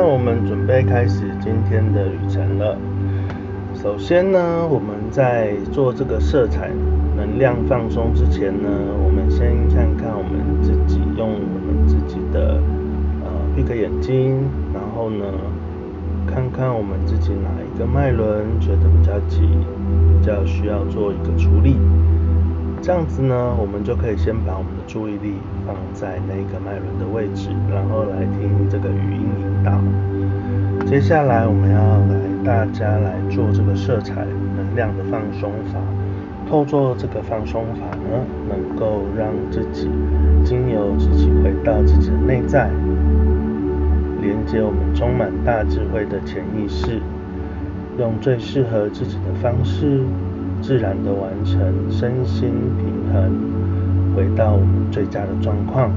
那我们准备开始今天的旅程了。首先呢，我们在做这个色彩能量放松之前呢，我们先看看我们自己用我们自己的呃闭个眼睛，然后呢，看看我们自己哪一个脉轮觉得比较急，比较需要做一个处理。这样子呢，我们就可以先把我们的注意力放在那个脉轮的位置，然后来听这个语音接下来我们要来大家来做这个色彩能量的放松法。透过这个放松法呢，能够让自己经由自己回到自己的内在，连接我们充满大智慧的潜意识，用最适合自己的方式。自然的完成身心平衡，回到我们最佳的状况，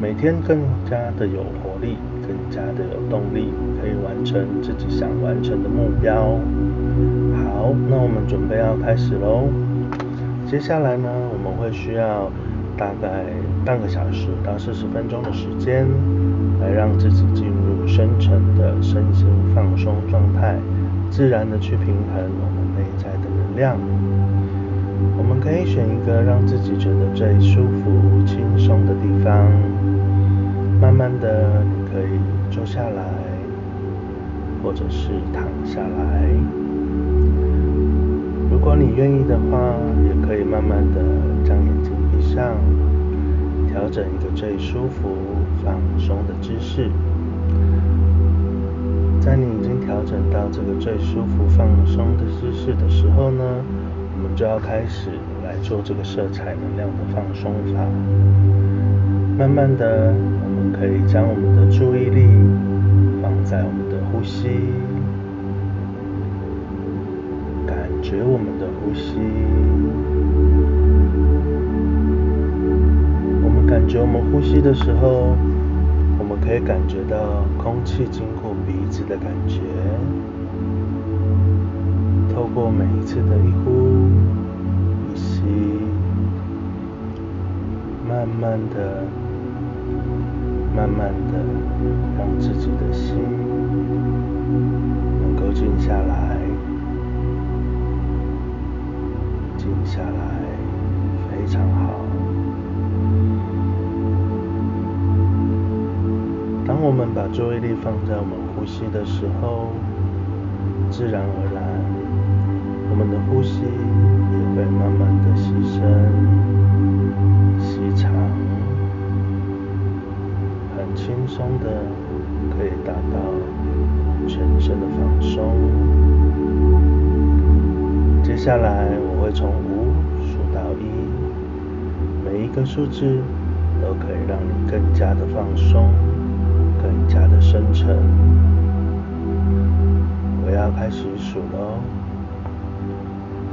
每天更加的有活力，更加的有动力，可以完成自己想完成的目标。好，那我们准备要开始喽。接下来呢，我们会需要大概半个小时到四十分钟的时间，来让自己进入深沉的身心放松状态，自然的去平衡我们内在的能。量，我们可以选一个让自己觉得最舒服、轻松的地方。慢慢的，下来，或者是躺下来。如果你愿意的话，也可以慢慢的将眼睛闭上，调整一个最舒服、放松的姿势。在你已经调整到这个最舒服、放松的姿势的时候呢，我们就要开始来做这个色彩能量的放松法。慢慢的，我们可以将我们的注意力放在我们的呼吸，感觉我们的呼吸。我们感觉我们呼吸的时候，我们可以感觉到空气经过。鼻子的感觉，透过每一次的一呼一吸，慢慢的、慢慢的，让自己的心能够静下来，静下来，非常好。当我们把注意力放在我们呼吸的时候，自然而然，我们的呼吸也会慢慢的吸深、吸长，轻松的可以达到全身的放松。接下来我会从五数到一，每一个数字都可以让你更加的放松。更加的深沉，我要开始数喽。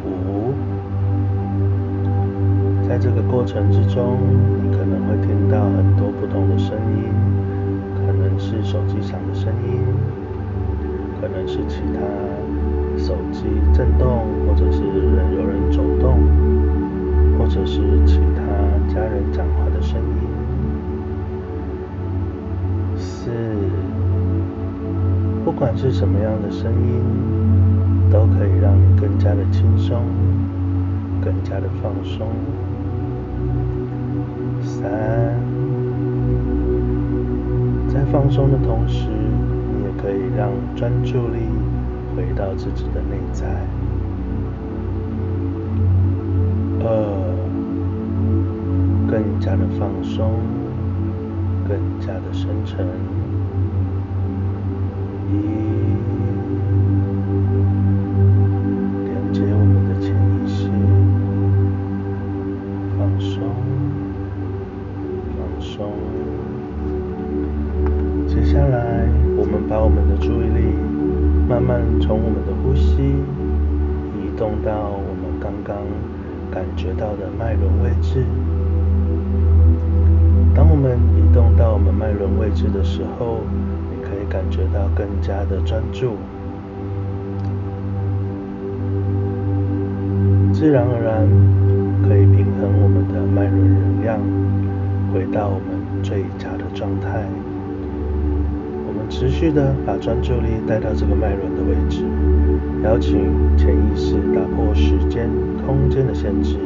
五，在这个过程之中，你可能会听到很多不同的声音，是手机上的声音，可能是其他手机震动，或者是人有人走动，或者是其他家人讲话的声音。四，不管是什么样的声音，都可以让你更加的轻松，更加的放松。三，在放松的同时，你也可以让专注力回到自己的内在。二，更加的放松。更加的深沉，一注意力慢慢从我们的呼吸移动到我们刚刚感觉到的脉轮位置。当我们移动到我们脉轮位置的时候，你可以感觉到更加的专注，自然而然可以平衡我们的脉轮能量，回到我们最佳的状态。持续的把专注力带到这个脉轮的位置，邀请潜意识打破时间、空间的限制，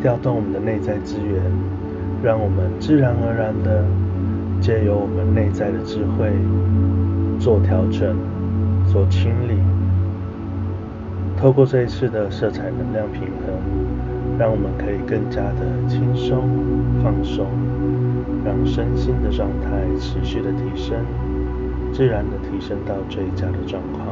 调动我们的内在资源，让我们自然而然的借由我们内在的智慧做调整、做清理。透过这一次的色彩能量平衡，让我们可以更加的轻松、放松。让身心的状态持续的提升，自然的提升到最佳的状况。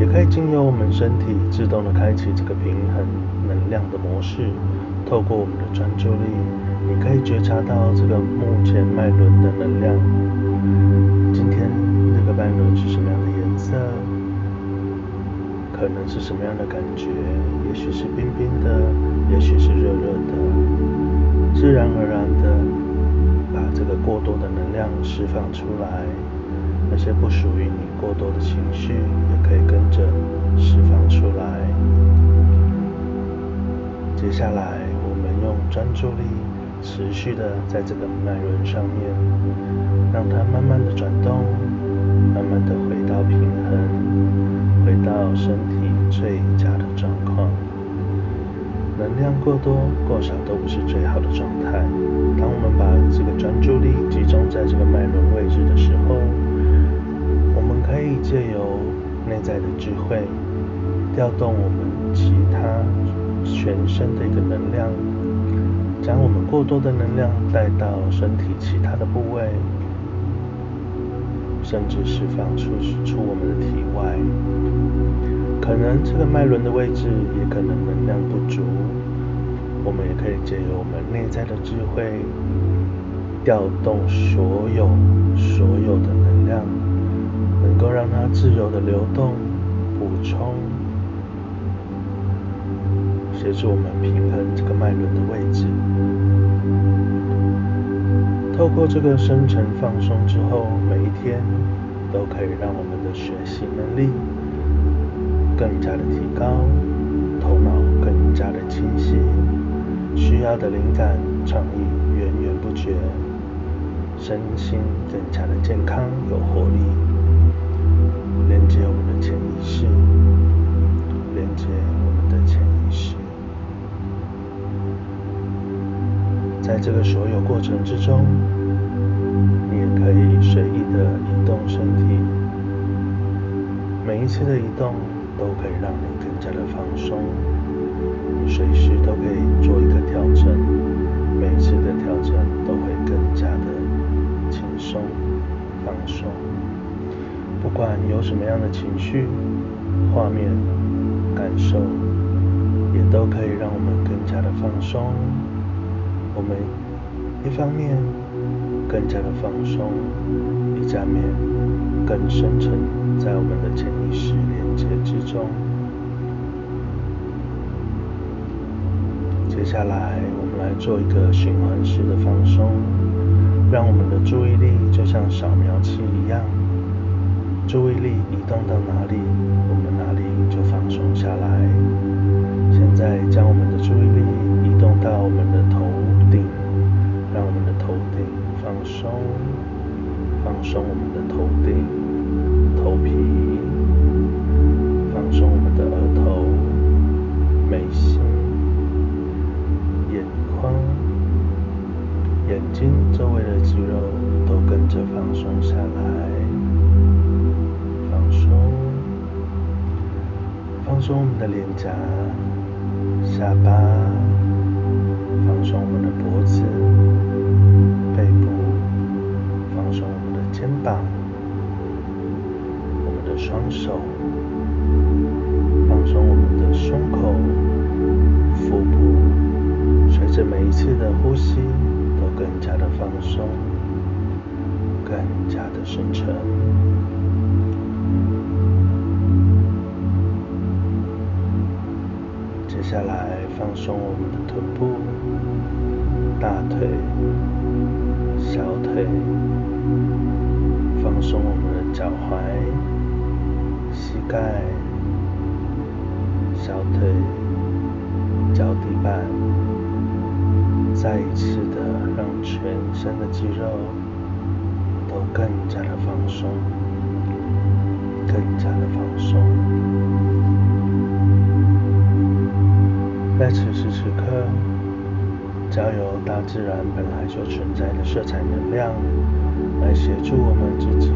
也可以经由我们身体自动的开启这个平衡能量的模式。透过我们的专注力，你可以觉察到这个目前脉轮的能量。今天这个脉轮是什么样的颜色？可能是什么样的感觉？也许是冰冰的，也许是热热的。自然而然的把这个过多的能量释放出来，那些不属于你过多的情绪也可以跟着释放出来。接下来，我们用专注力持续的在这个脉轮上面，让它慢慢的转动，慢慢的回到平衡。到身体最佳的状况，能量过多过少都不是最好的状态。当我们把这个专注力集中在这个脉轮位置的时候，我们可以借由内在的智慧，调动我们其他全身的一个能量，将我们过多的能量带到身体其他的部位。甚至释放出出我们的体外，可能这个脉轮的位置也可能能量不足，我们也可以借由我们内在的智慧，调动所有所有的能量，能够让它自由的流动，补充，协助我们平衡这个脉轮的位置。透过这个深层放松之后，每一天都可以让我们的学习能力更加的提高，头脑更加的清晰，需要的灵感创意源源不绝，身心更加的健康有活力，连接我们的潜意识，连接我们的潜意识。在这个所有过程之中，你也可以随意的移动身体。每一次的移动都可以让你更加的放松，你随时都可以做一个调整。每一次的调整都会更加的轻松、放松。不管有什么样的情绪、画面、感受，也都可以让我们更加的放松。我们一方面更加的放松，一方面更深沉在我们的潜意识连接之中。接下来，我们来做一个循环式的放松，让我们的注意力就像扫描器一样，注意力移动到哪里，我们哪里就放松下来。现在，将我们的注意力移动到我们的头。让我们的头顶放松，放松我们的头顶、头皮，放松我们的额头、眉心、眼眶、眼睛周围的肌肉都跟着放松下来，放松，放松我们的脸颊、下巴。放松我们的脖子、背部，放松我们的肩膀、我们的双手，放松我们的胸口、腹部。随着每一次的呼吸，都更加的放松，更加的深沉。接下来，放松我们的臀部。大腿、小腿，放松我们的脚踝、膝盖、小腿、脚底板、再一次的让全身的肌肉都更加的放松，更加的放松。在此时此刻，交由大自然本来就存在的色彩能量来协助我们自己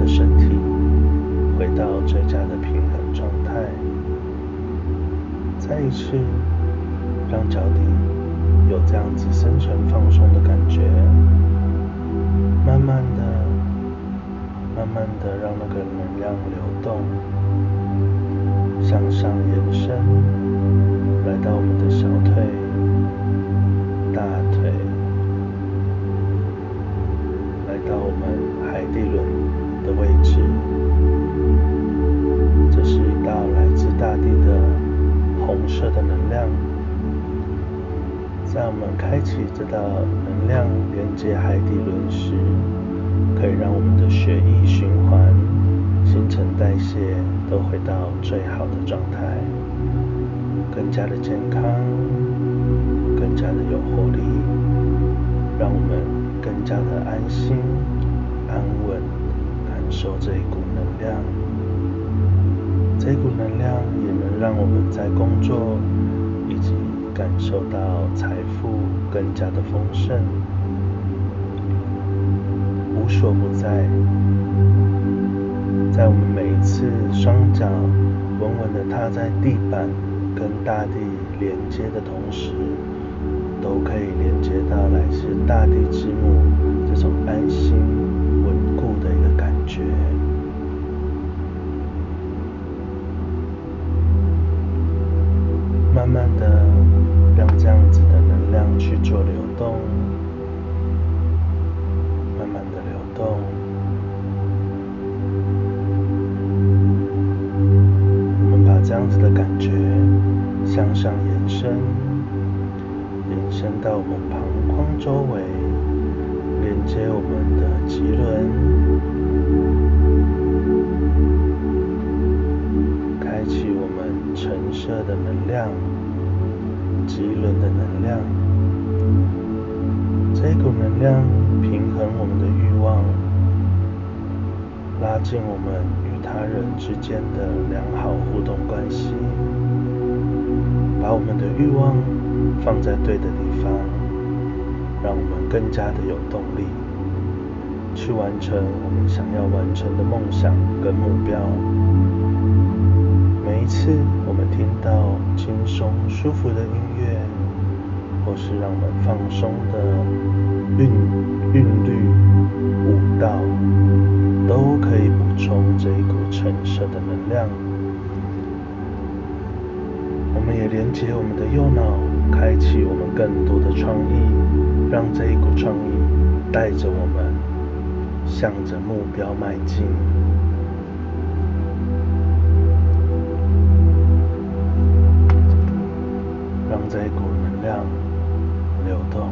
的身体回到最佳的平衡状态。再一次让脚底有这样子深层放松的感觉，慢慢的、慢慢的让那个能量流动，向上延伸，来到我们的小腿、大腿，来到我们海底轮的位置。这是一道来自大地的。红色的能量，在我们开启这道能量连接海底轮时，可以让我们的血液循环、新陈代谢都回到最好的状态，更加的健康，更加的有活力，让我们更加的安心、安稳，感受这一股能量。这股能量也能让我们在工作以及感受到财富更加的丰盛，无所不在。在我们每一次双脚稳稳的踏在地板跟大地连接的同时，都可以连接到来自大地之母这种安心稳固的一个感觉。慢慢的，让这样子的能量去做流动，向上延伸，延伸到我们膀胱周围，连接我们的脐轮，开启我们橙色的能量。极轮的能量，这股能量平衡我们的欲望，拉近我们与他人之间的良好互动关系，把我们的欲望放在对的地方，让我们更加的有动力，去完成我们想要完成的梦想跟目标。每一次我们听到轻松舒服的音乐，或是让我们放松的韵韵律舞蹈，都可以补充这一股橙色的能量。连接我们的右脑，开启我们更多的创意，让这一股创意带着我们向着目标迈进。让这一股能量流动，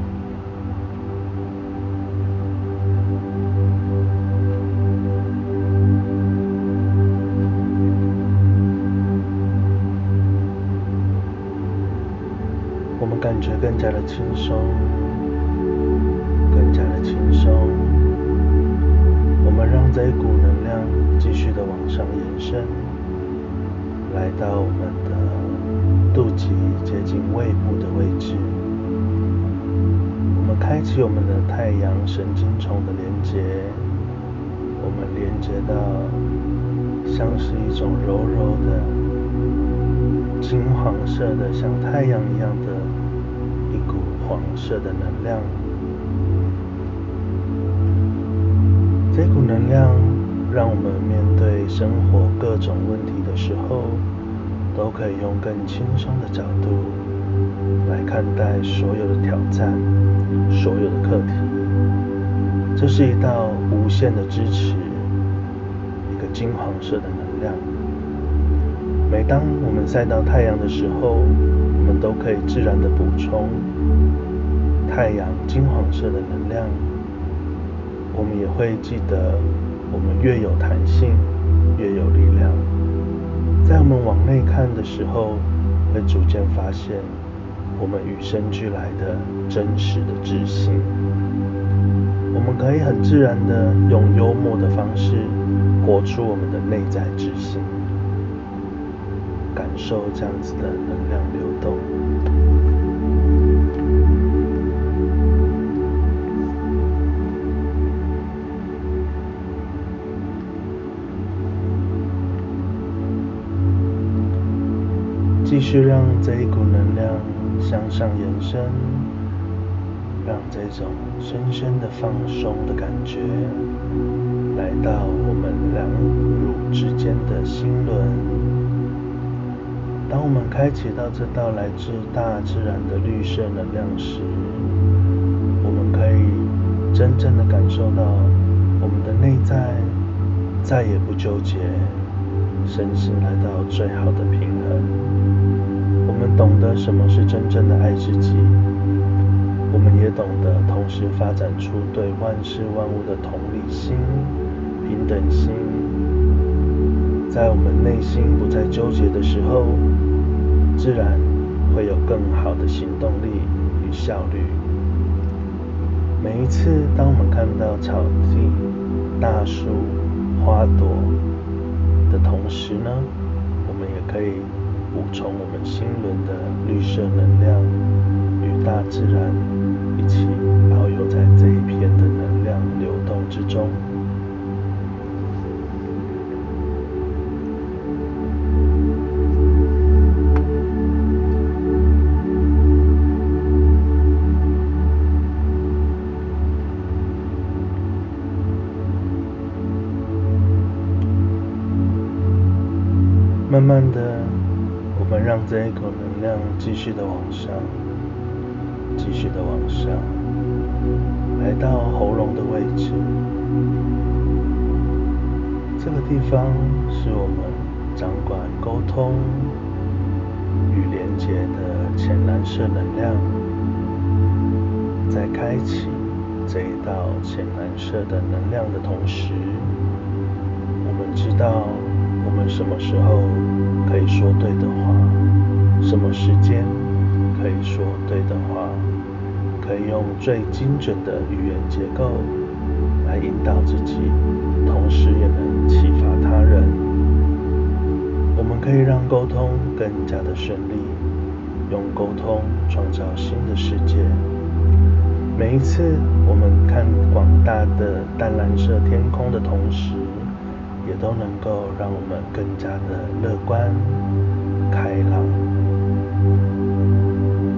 我们感觉更加的轻松，更加的轻松。我们让这一股能量继续的往上延伸，来到我们的。肚脐接近胃部的位置，我们开启我们的太阳神经丛的连接，我们连接到像是一种柔柔的金黄色的，像太阳一样的黄色的能量。这股能量让我们面对生活各种问题的时候。都可以用更轻松的角度来看待所有的挑战，所有的课题。这是一道无限的支持，一个金黄色的能量。每当我们晒到太阳的时候，我们都可以自然的补充太阳金黄色的能量。我们也会记得，我们越有弹性，越有力量。在我们往内看的时候，会逐渐发现，我们与生俱来的真实的自信。我们可以很自然的用幽默的方式活出我们的内在自信，受这样子的能量流动。继续让这一股能量向上延伸，让这种深深的放松的感觉来到我们两乳之间的心轮。当我们开启到这道来自大自然的绿色能量时，我们可以真正的感受到我们的内在再也不纠结，身心来到最好的平衡。我们懂得什么是真正的爱自己，我们也懂得同时发展出对万事万物的同理心、平等心。在我们内心不再纠结的时候，自然会有更好的行动力与效率。每一次当我们看到草地、大树、花朵的同时呢，我们也可以。补充我们心轮的绿色能量，与大自然一起遨游在这一片的能量流动之中。慢慢的。我们让这一股能量继续的往上，继续的往上，来到喉咙的位置。这个地方是我们掌管沟通与连接的浅蓝色能量。在开启这一道浅蓝色的能量的同时，我们知道我们什么时候。可以说对的话，什么时间可以说对的话，可以用最精准的语言结构来引导自己，同时也能启发他人。我们可以让沟通更加的顺利，用沟通创造新的世界。每一次我们看广大的淡蓝色天空的同时。也都能够让我们更加的乐观、开朗。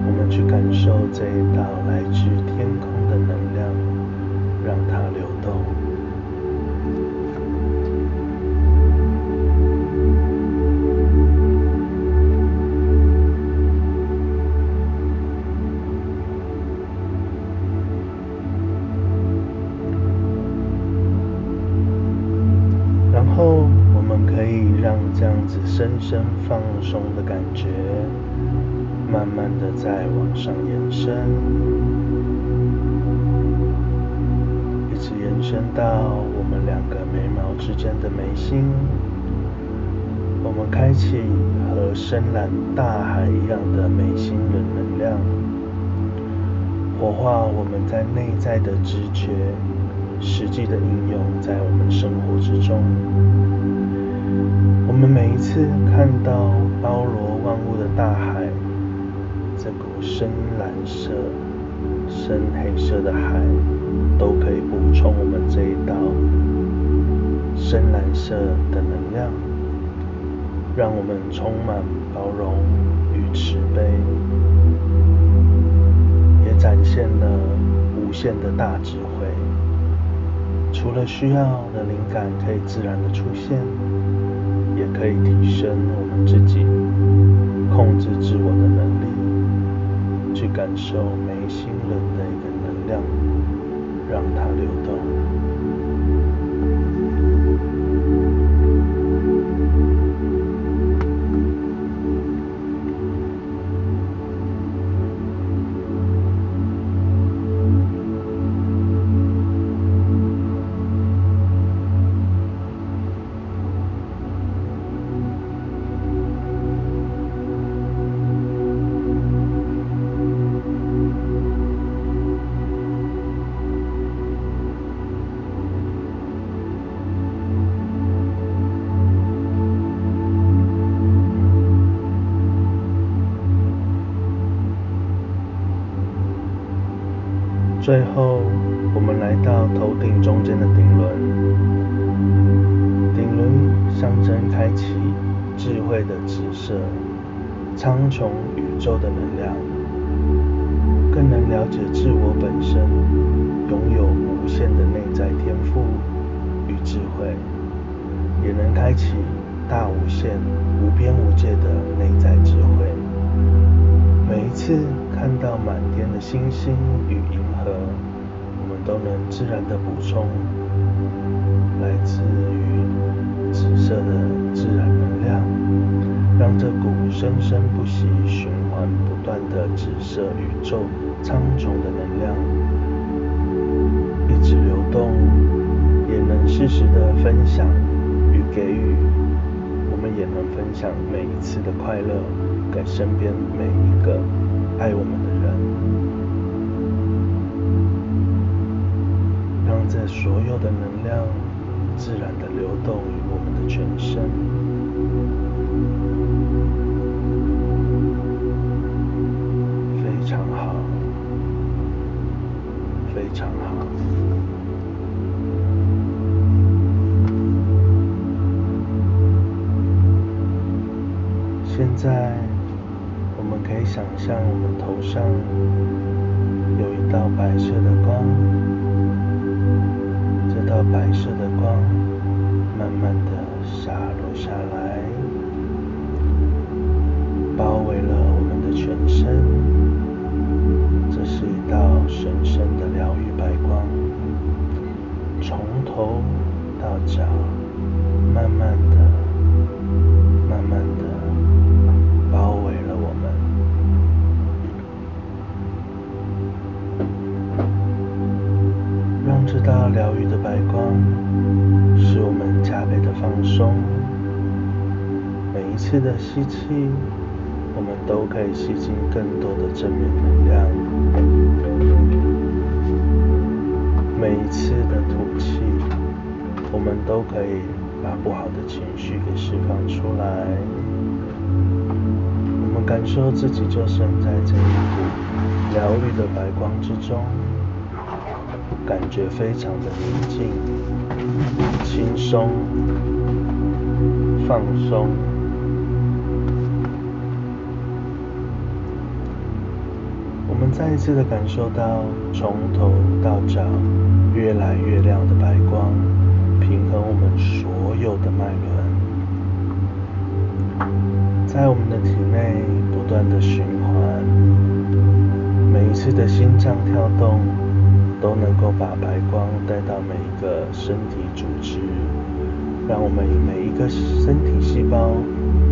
我们去感受这一道来自天空后，我们可以让这样子深深放松的感觉，慢慢的再往上延伸，一直延伸到我们两个眉毛之间的眉心。我们开启和深蓝大海一样的眉心的能量，活化我们在内在的直觉，实际的应用在我们生活之中。我们每一次看到包罗万物的大海，这股深蓝色、深黑色的海，都可以补充我们这一道深蓝色的能量，让我们充满包容与慈悲，也展现了无限的大智慧。除了需要的灵感可以自然的出现。也可以提升我们自己控制自我的能力，去感受眉心轮的一个能量，让它流动。最后，我们来到头顶中间的顶轮，顶轮象征开启智慧的紫色，苍穹宇宙的能量，更能了解自我本身，拥有无限的内在天赋与智慧，也能开启大无限、无边无界的内在智慧。每一次看到满天的星星与银，都能自然的补充来自于紫色的自然能量，让这股生生不息、循环不断的紫色宇宙苍穹的能量一直流动，也能适时的分享与给予，我们也能分享每一次的快乐给身边每一个爱我们的人，在所有的能量自然的流动于我们的全身，非常好，非常好。现在，我们可以想象我们头上有一道白色的光，和白色的光慢慢的洒落下来，吸气，我们都可以吸进更多的正面能量；每一次的吐气，我们都可以把不好的情绪给释放出来。我们感受自己就身在这一股疗愈的白光之中，感觉非常的宁静、轻松、放松。我们再一次的感受到从头到脚越来越亮的白光，平衡我们所有的脉轮，在我们的体内不断的循环，每一次的心脏跳动都能够把白光带到每一个身体组织，让我们每一个身体细胞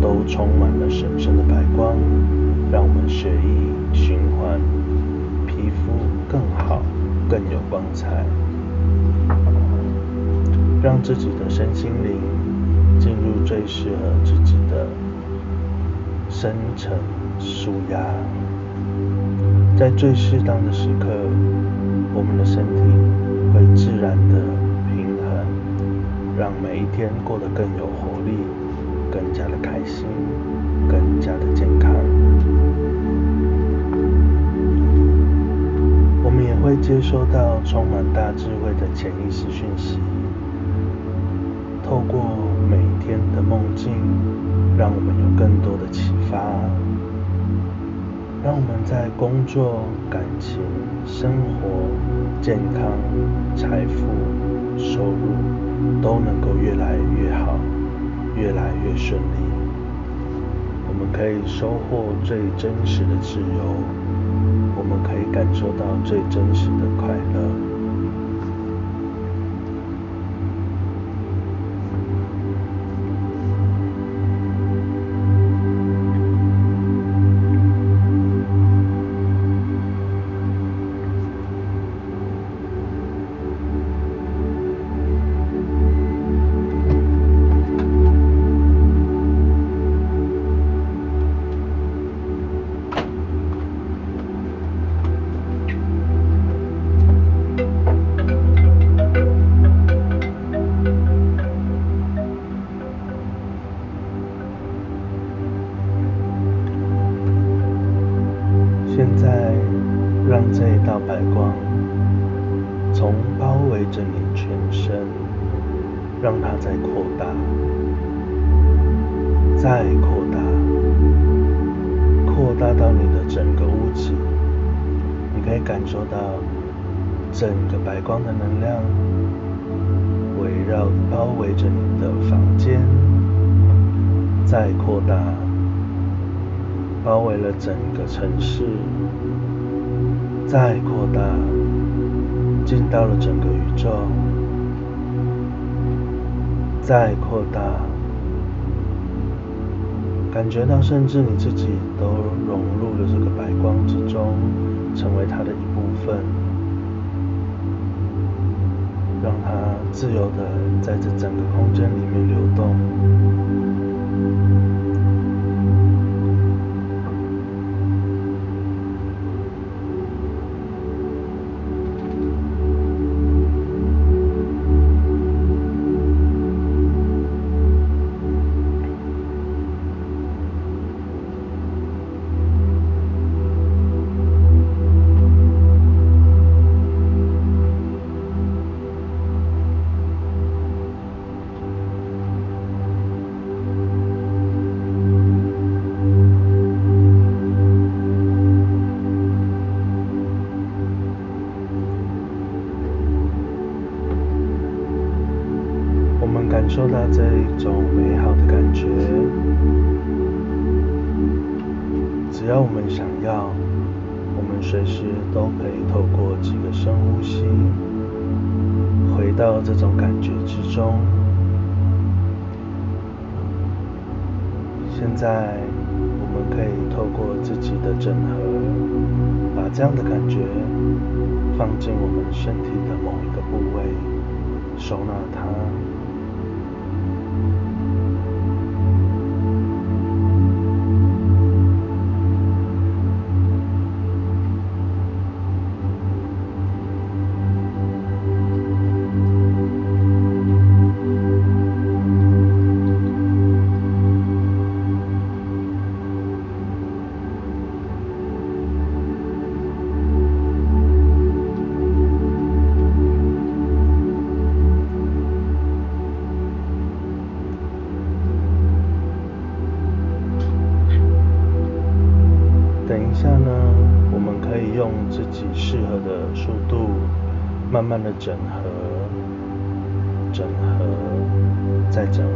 都充满了神圣的白光，让我们血液循环，更有光彩，让自己的身心灵进入最适合自己的深层舒压，在最适当的时刻，我们的身体会自然的平衡，让每一天过得更有活力，更加的开心，更加的健康。会接收到充满大智慧的潜意识讯息，透过每天的梦境，让我们有更多的启发，让我们在工作、感情、生活、健康、财富、收入都能够越来越好，越来越顺利。我们可以收获最真实的自由，我们可以感受到最真实的快乐。再扩大，包围了整个城市。再扩大，进到了整个宇宙；再扩大，感觉到甚至你自己都融入了这个白光之中，成为它的一部分，让它自由的在这整个空间里面流动。这一种美好的感觉，只要我们想要，我们随时都可以透过几个深呼吸，回到这种感觉之中。现在，我们可以透过自己的整合，把这样的感觉放进我们身体的某一个部位，收纳它。整合、整合、再整合，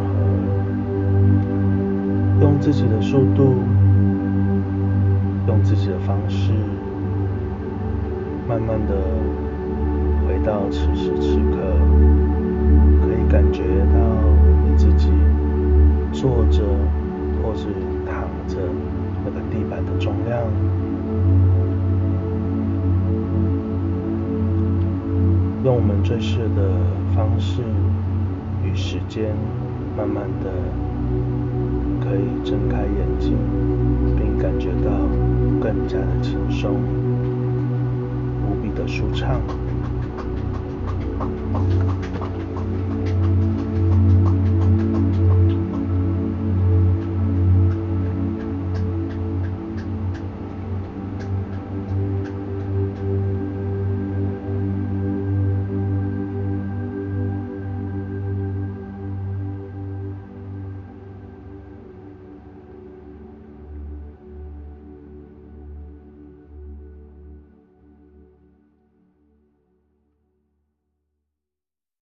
用自己的速度，用自己的方式，慢慢的回到此时此刻，可以感觉到你自己坐着或是躺着。那个地板的重量，用我们最适的方式与时间，慢慢的可以睁开眼睛，并感觉到更加的轻松，无比的舒畅。